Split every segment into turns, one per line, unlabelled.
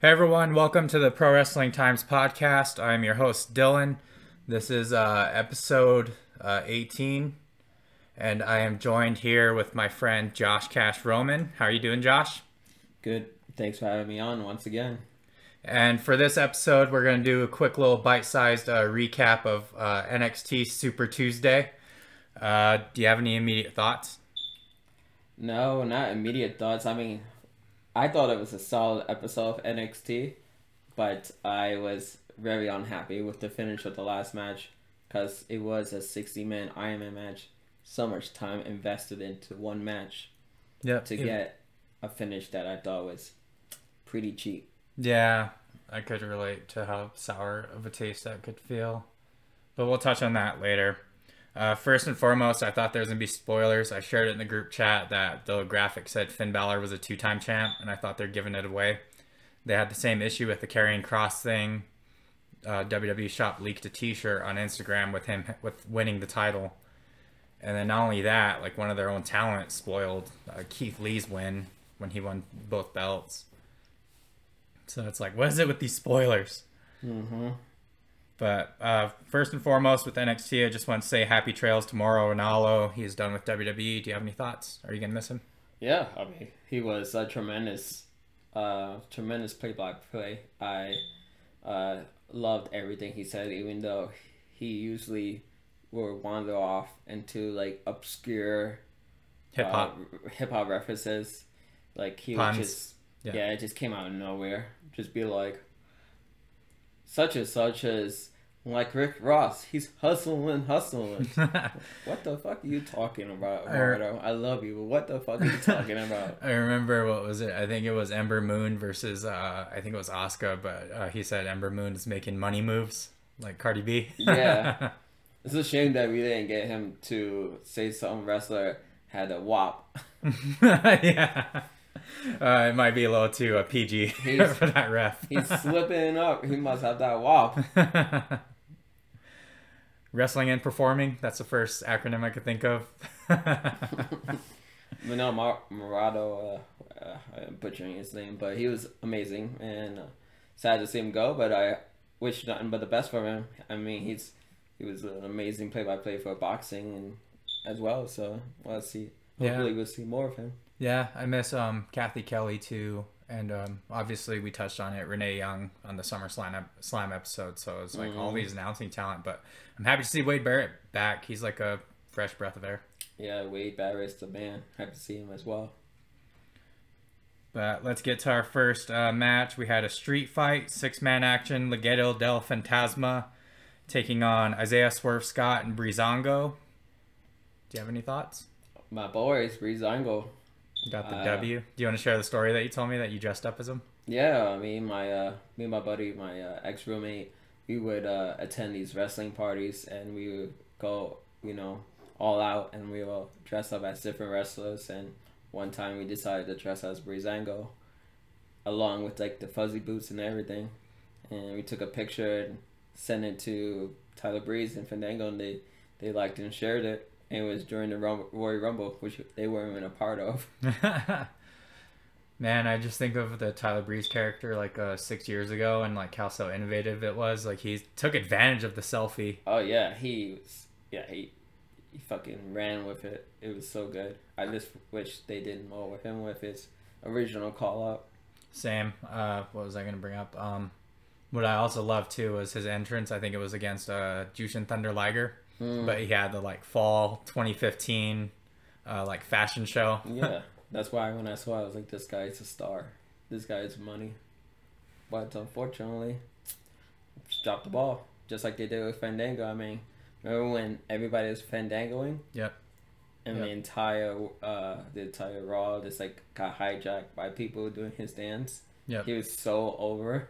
Hey everyone, welcome to the Pro Wrestling Times podcast. I'm your host Dylan. This is uh, episode uh, 18, and I am joined here with my friend Josh Cash Roman. How are you doing, Josh?
Good. Thanks for having me on once again.
And for this episode, we're going to do a quick little bite-sized uh, recap of uh, NXT Super Tuesday. Uh, do you have any immediate thoughts?
No, not immediate thoughts. I mean, I thought it was a solid episode of NXT, but I was very unhappy with the finish of the last match because it was a 60 man Iron Man match. So much time invested into one match
Yep.
to get a finish that I thought was pretty cheap.
Yeah, I could relate to how sour of a taste that could feel. But we'll touch on that later. Uh, first and foremost, I thought there was going to be spoilers. I shared it in the group chat that the graphic said Finn Balor was a two time champ, and I thought they're giving it away. They had the same issue with the Karrion Kross thing. Uh, WWE Shop leaked a t shirt on Instagram with him with winning the title. And then not only that, like one of their own talent spoiled uh, Keith Lee's win when he won both belts. So it's like, what is it with these spoilers?
Mm-hmm.
But uh, first and foremost, with NXT, I just want to say happy trails to Mauro Ranallo. He's done with WWE. Do you have any thoughts? Are you gonna miss him?
Yeah, I mean, he was a tremendous, uh, tremendous play by play. I uh, loved everything he said, even though he usually will wander off into like obscure
Hip hop.
uh, hip hop references. Like he
Puns.
would just,
Yeah.
yeah. it just came out of nowhere. Just be like, such and such as like Rick Ross. He's hustling, hustling. What the fuck are you talking about, Eduardo? I love you, but what the fuck are you talking about?
I remember what was it? I think it was Ember Moon versus uh, I think it was Oscar, but uh, he said Ember Moon is making money moves like Cardi B.
Yeah. It's a shame that we didn't get him to say some wrestler had a WAP.
yeah. Uh, it might be a little too uh, PG
He's-
for that ref.
He's slipping up. He must have that WAP.
Wrestling and performing. That's the first acronym I could think of.
But no, Mar- Morado, uh, uh, I'm butchering his name, but he was amazing and uh, sad to see him go. But I wish nothing but the best for him. I mean, he's he was an amazing play-by-play for boxing and as well. So we'll see.
Yeah.
Hopefully, we'll see more of him.
Yeah, I miss um Cathy Kelley too, and um obviously we touched on it Renee Young on the Summer Slam Slam episode. So it's like all
Mhm.
these announcing talent, but I'm happy to see Wade Barrett back. He's like a fresh breath of air.
Yeah, Wade Barrett's the man. Happy to see him as well.
But let's get to our first uh, match. We had a street fight, six man action. Legado del Fantasma taking on Isaiah Swerve Scott and Breezango. Do you have any thoughts?
My boys, Breezango.
Got the
Uh,
W. Do you want to share the story that you told me that you dressed up as him?
Yeah, me mean, my uh, me and my buddy, my uh, ex roommate, we would uh, attend these wrestling parties, and we would go, you know, all out, and we will dress up as different wrestlers. And one time, we decided to dress as Breezango, along with like the fuzzy boots and everything. And we took a picture and sent it to Tyler Breeze and Fandango, and they they liked it and shared it. And it was during the Rum- Royal Rumble, which they weren't even a part of.
Man, I just think of the Tyler Breeze character like uh, six years ago and like how so innovative it was. Like he took advantage of the selfie.
Oh yeah, he was. Yeah, he he fucking ran with it. It was so good. I just wish they did more with him with his original call out.
Same. Uh, what was I gonna bring up? Um, what I also loved too was his entrance. I think it was against uh, Jushin Thunder Liger,
Mm.
but he had the like fall 2015 uh, like fashion show.
yeah, that's why when I saw, it, I was like, this guy's a star. This guy's money. But unfortunately, just dropped the ball, just like they did with Fandango. I mean, remember when everybody was Fandangoing?
Yep.
And
Yep.
the entire uh the entire Raw just like got hijacked by people doing his dance.
Yeah.
He was so over.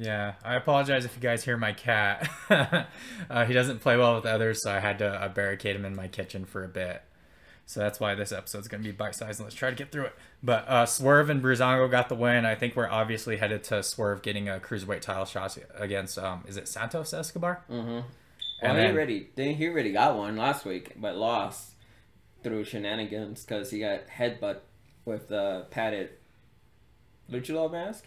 Yeah, I apologize if you guys hear my cat. uh, he doesn't play well with others, so I had to uh, barricade him in my kitchen for a bit. So that's why this episode's going to be bite sized, and let's try to get through it. But uh, Swerve and Breezango got the win. I think we're obviously headed to Swerve getting a cruiserweight title shot against, um, is it Santos Escobar?
Mm-hmm. Well,
And
he already then he already got one last week, but lost through shenanigans because he got headbutt with the padded luchador mask.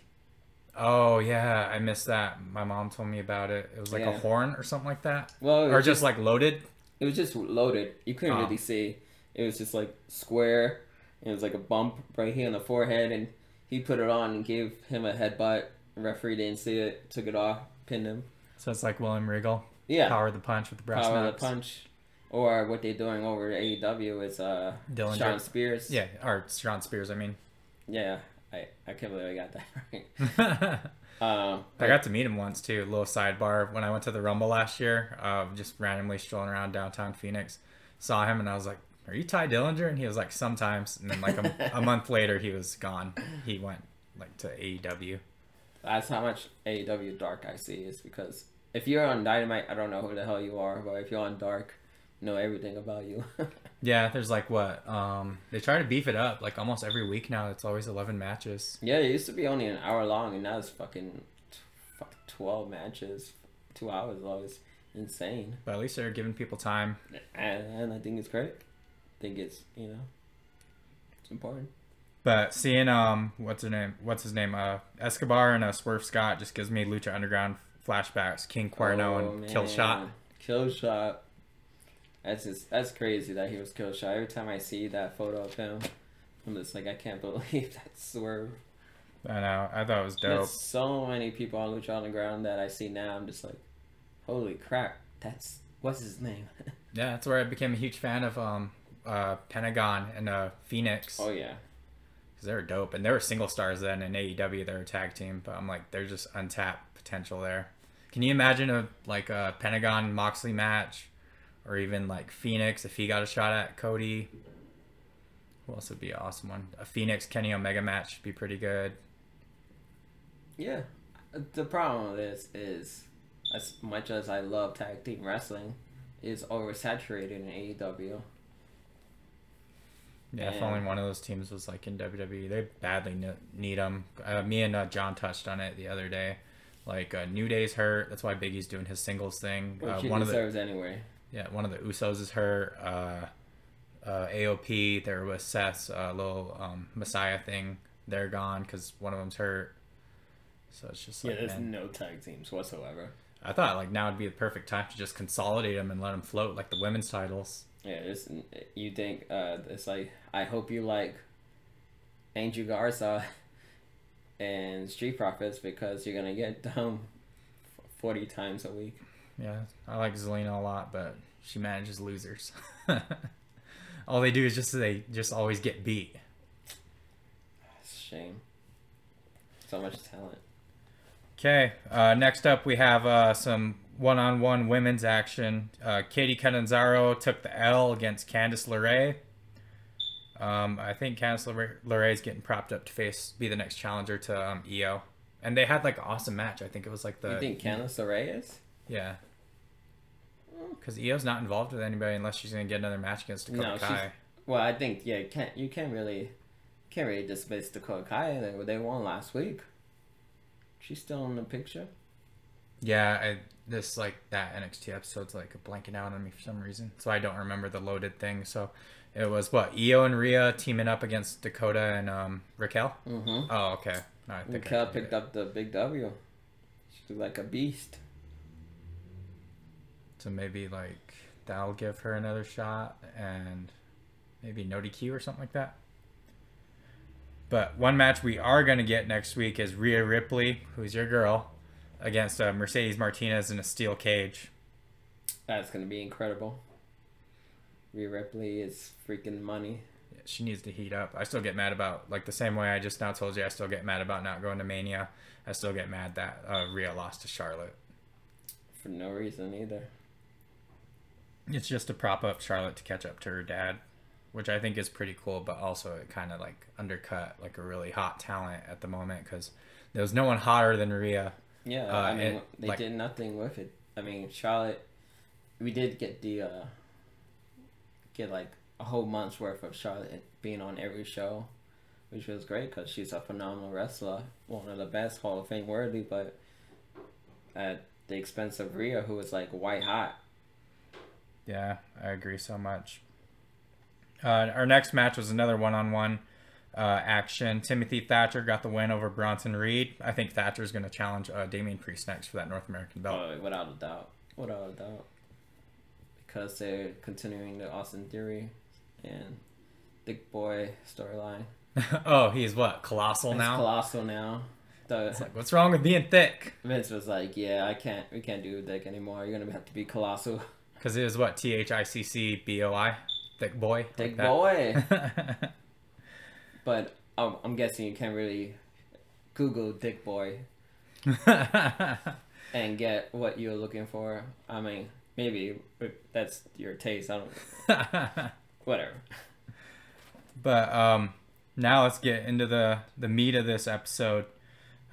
Oh yeah, I missed that. My mom told me about it. It was like a horn or something like that,
Well,
or
was
just like loaded.
it was just loaded. You couldn't
Oh.
really see. It was just like square. And it was like a bump right here on the forehead, and he put it on and gave him a headbutt. referee didn't see it, took it off, pinned him.
So it's like William Regal,
Yeah,
power the punch with the brass
power the punch. Or what they're doing over at AEW is uh,
Dillinger.
Shawn Spears.
Yeah, or Shawn Spears. I mean,
yeah. I I can't believe I got that right.
I
Um,
got to meet him once too. Little sidebar when I went to the Rumble last year, uh, just randomly strolling around downtown Phoenix, saw him and I was like, "Are you Tye Dillinger?" And he was like, "Sometimes." And then like a, a month later, he was gone. He went like to AEW.
That's how much AEW Dark I see is because if you're on Dynamite, I don't know who the hell you are, but if you're on Dark, I know everything about you.
Yeah, there's like what? Um, they try to beef it up like almost every week now. It's always eleven matches.
yeah, it used to be only an hour long, and now it's fucking fuck twelve matches, two hours long. It's insane,
But at least they're giving people time.
and, and I think it's great. I think it's you know, it's important.
But seeing um, what's his name? What's his name? Uh, Escobar and uh, Swerve Scott just gives me Lucha Underground flashbacks. King Cuerno
Oh,
and Kill Shot.
Kill shot. That's just that's crazy that he was kill shot. Every time I see that photo of him, I'm just like I can't believe that swerve.
I know. I thought it was dope.
There's so many people on Lucha Underground that I see now. I'm just like, holy crap! That's what's his name?
Yeah, that's where I became a huge fan of um, uh, Pentagon and uh, Phoenix
oh yeah,
because they were dope and they were single stars then in AEW. They were a tag team, but I'm like, there's just untapped potential there. Can you imagine a like a Pentagon Moxley match, or even like Phoenix if he got a shot at Cody? Who else would be an awesome one? A Phoenix Kenny Omega match would be pretty good.
yeah. The problem with this is, as much as I love tag team wrestling, is oversaturated in AEW.
Yeah, if only one of those teams was like in WWE, they badly need them. Uh, me and uh, John touched on it the other day. Like uh, New Day's hurt. That's why Biggie's doing his singles thing.
Which
Uh,
he
one of the
deserves anyway.
Yeah, one of the Usos is hurt. Uh, uh, AOP, there was Seth's uh, little um, Messiah thing. They're gone because one of them's hurt. So it's just like, man.
no tag teams whatsoever.
I thought like now would be the perfect time to just consolidate them and let them float like the women's titles.
Yeah, it's, you think uh, it's like I hope you like Andrew Garza and Street Profits because you're gonna get them forty times a week.
Yeah, I like Zelina a lot, but she manages losers. All they do is just they just always get beat.
It's a shame. So much talent.
Okay, uh, next up we have uh, some one-on-one women's action. Uh, Kacy Catanzaro took the L against Candice LeRae. Um, I think Candice LeRae is getting propped up to face be the next challenger to um, Io, and they had like an awesome match. I think it was like the
you think Candice LeRae is?
Yeah, because Io's not involved with anybody unless she's gonna get another match against Dakota
No, she's-
Kai.
Well, I think yeah, you can't you can't really can't really dismiss Dakota Kai. They they won last week. She's still in the picture.
Yeah, I, this like that NXT episode's like blanking out on me for some reason, so I don't remember the loaded thing. So it was what Io and Rhea teaming up against Dakota and um, Raquel.
Mm-hmm.
Oh, okay. I think
Raquel
get
picked
it.
up the big W. She's like a beast.
So maybe like that'll give her another shot, and maybe no DQ or something like that. But one match we are gonna get next week is Rhea Ripley, who's your girl, against uh, Mercedes Martinez in a steel cage.
That's gonna be incredible. Rhea Ripley is freaking money.
Yeah, she needs to heat up. I still get mad about like the same way I just now told you. I still get mad about not going to Mania. I still get mad that uh, Rhea lost to Charlotte.
For no reason either.
It's just to prop up Charlotte to catch up to her dad, which I think is pretty cool. But also it kind of like undercut like a really hot talent at the moment because there was no one hotter than Rhea.
Yeah,
Uh,
I mean
and,
they
like-
did nothing with it. I mean Charlotte, we did get the uh, get like a whole month's worth of Charlotte being on every show, which was great because she's a phenomenal wrestler, one of the best Hall of Fame worthy, but at the expense of Rhea, who was like white hot.
Yeah, I agree so much. Uh, our next match was another one-on-one. uh, action. Timothy Thatcher got the win over Bronson Reed. I think Thatcher's going to challenge uh, Damian Priest next for that North American belt.
Oh, without a doubt. Without a doubt. Because they're continuing the Austin Theory and Dick Boy storyline.
oh, he's what? Colossal
It's
now?
colossal now. The
It's like, what's wrong with being thick?
Vince was like, "Yeah, I can't. We can't do Dick anymore. You're gonna have to be colossal,
Because it was what? T H I C C B O I? Thick boy?
Dick
Like
Boy." But um, I'm guessing you can't really Google Dick Boy and get what you're looking for. I mean, maybe that's your taste. I don't. Whatever.
But um, now let's get into the the meat of this episode.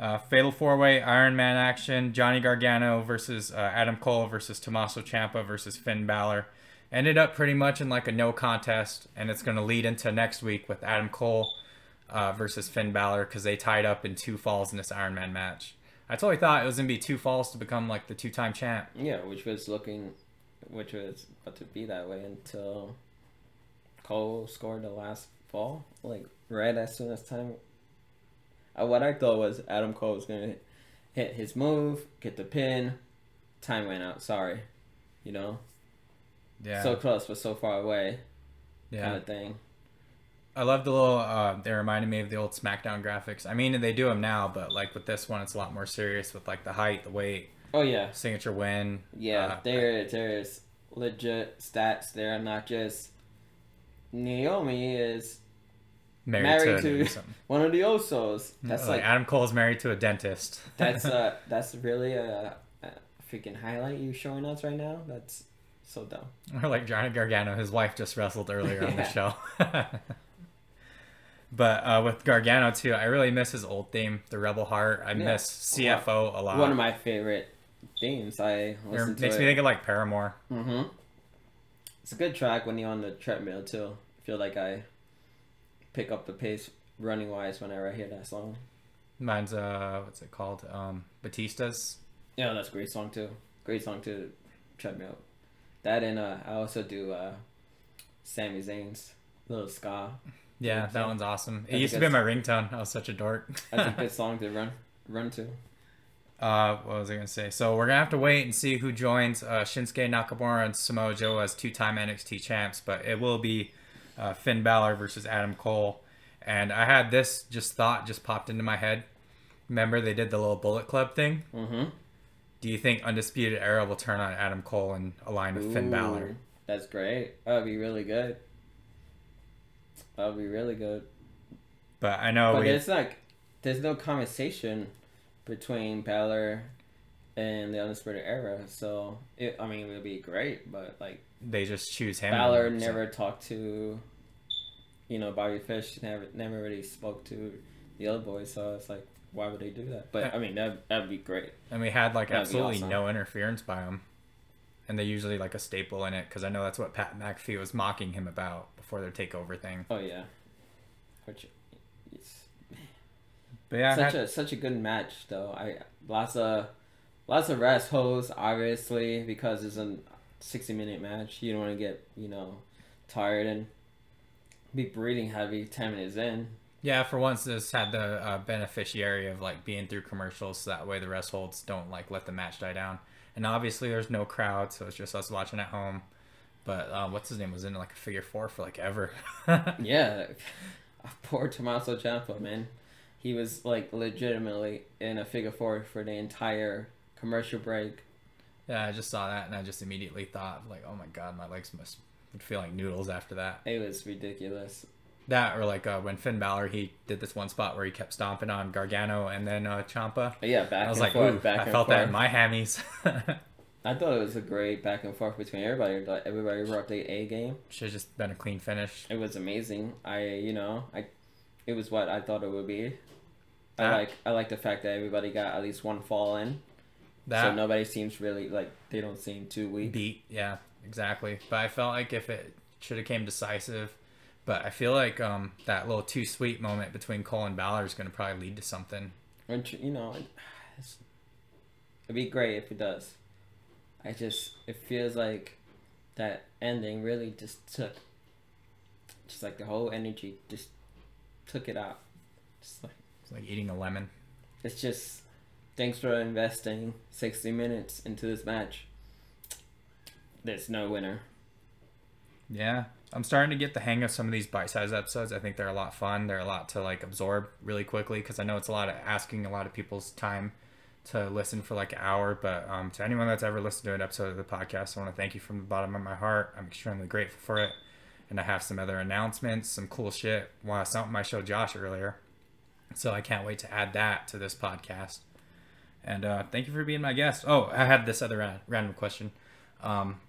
Uh, Fatal four way Iron Man action: Johnny Gargano versus uh, Adam Cole versus Tommaso Ciampa versus Finn Balor. Ended up pretty much in like a no contest, and it's going to lead into next week with Adam Cole uh, versus Finn Balor because they tied up in two falls in this Iron Man match. I totally thought it was going to be two falls to become like the two time champ.
Yeah, which was looking, which was about to be that way until Cole scored the last fall, like right as soon as time. Uh, what I thought was Adam Cole was gonna hit his move, get the pin, time ran out. Sorry, you know,
Yeah,
so close but so far away,
yeah.
kind of thing.
I love the little. Uh, they reminded me of the old SmackDown graphics. I mean, they do them now, but like with this one, it's a lot more serious with like the height, the weight,
Oh yeah,
signature win.
yeah.
Uh,
there, there's legit stats there, not just Naomi is
married,
Married
to,
to- one of the Usos. That's
like
like
Adam Cole's married to a dentist.
That's uh that's really a, a freaking highlight you showing us right now. That's so dumb.
or like Johnny Gargano, his wife just wrestled earlier on the show. but uh, with Gargano too, I really miss his old theme, the Rebel Heart. I
Yeah.
miss CFO a lot.
One of my favorite themes. I
It
listen to
makes
it.
me think of like Paramore.
mm-hmm. It's a good track when you're on the treadmill too. I feel like I pick up the pace running wise whenever I hear that song.
Mine's uh, what's it called? Um, Batista's.
Yeah, that's a great song too. Great song to treadmill. That and uh, I also do uh, Sami Zayn's little ska.
Yeah, that one's awesome. It
That's
used to be my ringtone. I was such a dork.
That's a good song to run run to.
Uh, what was I gonna say? So we're gonna have to wait and see who joins uh, Shinsuke Nakamura and Samoa Joe as two-time NXT champs, but it will be uh, Finn Balor versus Adam Cole. And I had this just thought just popped into my head. Remember they did the little Bullet Club thing?
Mm-hmm.
Do you think Undisputed Era will turn on Adam Cole and align with Finn Balor?
That's great. That would be really good. That would be really good.
But I know
but
we,
it's like there's no conversation between Balor and the Undisputed Era, so it, I mean it would be great. But like
they just choose him.
Balor never talked to, you know, Bobby Fish. Never never really spoke to the other boys. So it's like, why would they do that? But I mean that that'd be great.
And we had like
That'd
absolutely
awesome.
no interference by them, And they usually like a staple in it because I know that's what Pat McAfee was mocking him about before their takeover thing.
Oh yeah. Which, it's
But yeah,
such
had-
a such a good match though. I lots of lots of rest holds obviously because it's a sixty minute match. You don't want to get you know tired and be breathing heavy ten minutes in.
yeah. For once, this had the uh, beneficiary of like being through commercials, so that way the rest holds don't like let the match die down. And obviously, there's no crowd, so it's just us watching at home. But uh, what's his name was in like a figure four for like ever.
Yeah, poor Tommaso Ciampa man. He was like legitimately in a figure four for the entire commercial break.
yeah, I just saw that and I just immediately thought like, oh my god, my legs must would feel like noodles after that.
It was ridiculous.
That or like uh, when Finn Balor he did this one spot where he kept stomping on Gargano and then uh,
Ciampa. Yeah, back
I was
and
like,
forth, back
I felt
forth.
that in my hammies.
I thought it was a great back and forth between everybody. Like everybody brought their A game.
Should have just been a clean finish.
It was amazing. I, you know, I, it was what I thought it would be. I like, I like the fact that everybody got at least one fall in, so
That
nobody seems really like they don't seem too weak.
beat, yeah, exactly. But I felt like if it should have came decisive, but I feel like um that little too sweet moment between Cole and Balor is going to probably lead to something.
Which you know, it'd be great if it does. I just, it feels like that ending really just took, just like the whole energy just took it out. Just like,
It's like eating a lemon.
it's just thanks for investing 60 minutes into this match. There's no winner.
Yeah, I'm starting to get the hang of some of these bite-sized episodes. I think they're a lot fun. They're a lot to like absorb really quickly because I know it's a lot of asking a lot of people's time to listen for like an hour. But um, to anyone that's ever listened to an episode of the podcast, I want to thank you from the bottom of my heart. I'm extremely grateful for it. And I have some other announcements, some cool shit. Wow, something I showed Josh earlier. So I can't wait to add that to this podcast. And uh, thank you for being my guest. Oh, I had this other ra- random question. Um,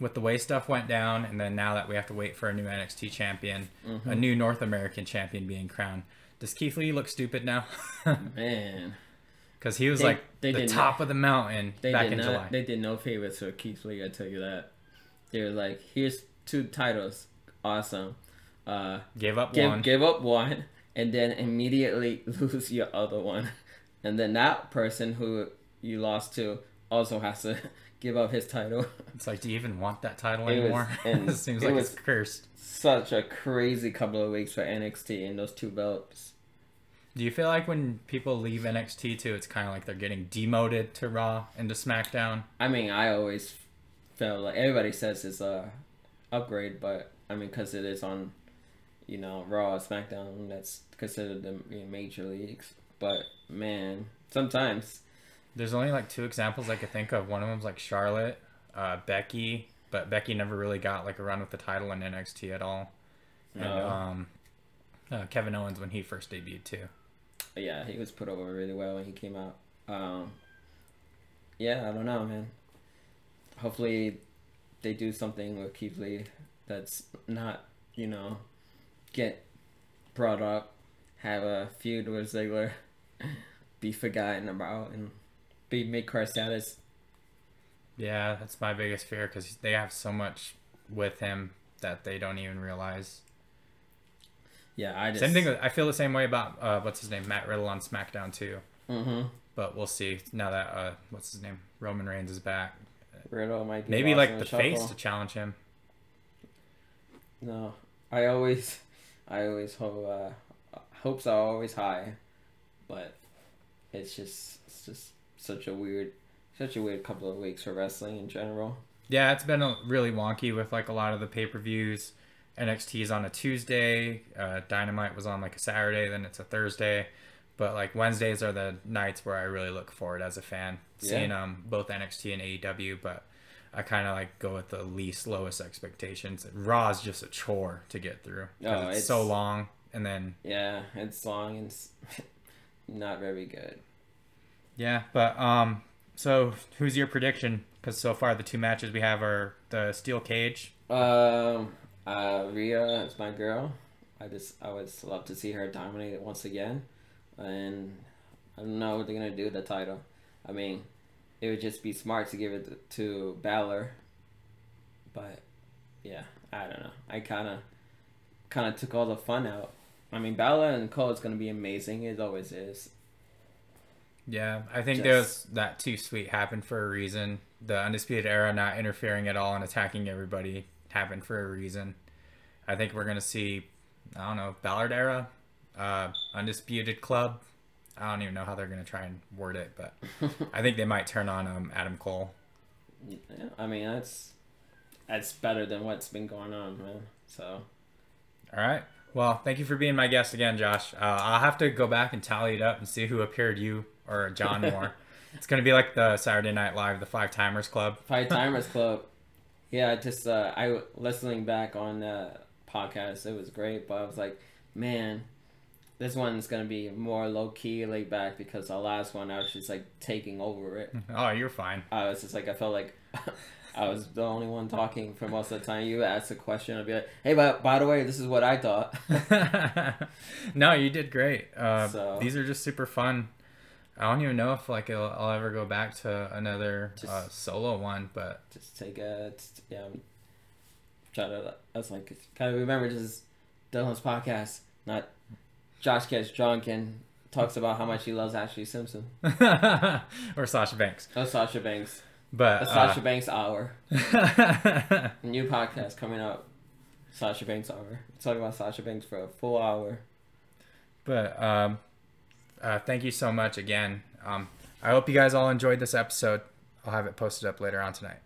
with the way stuff went down, and then now that we have to wait for a new NXT champion, a new North American champion being crowned, does Keith Lee look stupid now?
Man,
Because he was
They-
like
they
the top
not-
of the mountain
they
back
did
in
not.
July.
They did no favors for Keith Lee. I tell you that. They were like, "Here's two titles, awesome. Uh,
Gave up
give
one.
give up one, and then immediately lose your other one, and then that person who you lost to also has to give up his title.
It's like, do you even want that title
It
anymore?
and
it seems
it
like
was-
it's cursed.
Such a crazy couple of weeks for NXT and those two belts.
Do you feel like when people leave NXT too, it's kind of like they're getting demoted to Raw and to SmackDown?
I mean, I always felt like everybody says it's a upgrade, but I mean, because it is on, you know, Raw, SmackDown, that's considered the major leagues. But man, sometimes
There's only like two examples I could think of. One of them's like Charlotte, uh, Becky, but Becky never really got like a run with the title in NXT at all. And
No.
um, uh, Kevin Owens when he first debuted too.
yeah, he was put over really well when he came out. Um, yeah, I don't know, man. Hopefully, they do something with Keith Lee that's not, you know, get brought up, have a feud with Ziggler, be forgotten about, and be mid card status.
Yeah, that's my biggest fear because they have so much with him that they don't even realize.
Yeah, I just
Same thing. With, I feel the same way about uh, what's his name, Matt Riddle on SmackDown too.
Mm-hmm.
But we'll see now that uh, what's his name, Roman Reigns is back.
Riddle might be
Maybe like the
shuffle.
face to challenge him.
No, I always, I always hope uh, hopes are always high, but it's just it's just such a weird, such a weird couple of weeks for wrestling in general.
Yeah, it's been a, really wonky with like a lot of the pay per views. NXT is on a Tuesday. Uh, Dynamite was on like a Saturday. Then it's a Thursday. But like Wednesdays are the nights where I really look forward as a fan, seeing um both NXT and AEW. But I kind of like go with the least lowest expectations. Raw is just a chore to get through.
Oh,
it's,
it's-
so long, and then
Yeah, it's long and it's not very good.
Yeah. But um, so who's your prediction? Because so far the two matches we have are the steel cage.
Um, uh, Rhea is my girl. I just I would love to see her dominate it once again, and I don't know what they're gonna do with the title. I mean, it would just be smart to give it to Balor, but yeah, I don't know. I kind of kind of took all the fun out. I mean, Balor and Cole is gonna be amazing. It always is.
Yeah, I think
Just-
there's that too sweet happened for a reason. The undisputed era not interfering at all and attacking everybody happened for a reason. I think we're gonna see, I don't know, Balor era, uh, undisputed club. I don't even know how they're gonna try and word it, but I think they might turn on um, Adam Cole.
Yeah, I mean, that's that's better than what's been going on, man. So.
All right. Well, thank you for being my guest again, Josh. Uh, I'll have to go back and tally it up and see who appeared, you or John Moore. it's gonna be like the Saturday Night Live, the Five Timers Club.
Five Timers Club. Yeah, just uh, I listening back on the podcast, it was great, but I was like, man, this one's gonna be more low key, laid back because the last one I was just like taking over it.
Oh, you're fine.
I was just like, I felt like I was the only one talking for most of the time. You asked a question, I'd be like, hey, but by the way, this is what I thought.
no, you did great. Uh,
So-
These are just super fun. I don't even know if like I'll, I'll ever go back to another
Just-
uh, solo one, but
just take a just, yeah. Try to. I was like, kind of remember just Dylan's podcast, not Josh gets drunk and talks about how much he loves Ashlee Simpson.
or Sasha Banks.
Oh, Sasha Banks.
But uh,
Sasha Banks Hour. New podcast coming up. Sasha Banks Hour. Talk about Sasha Banks for a full hour.
But um, uh, thank you so much again. Um, I hope you guys all enjoyed this episode. I'll have it posted up later on tonight.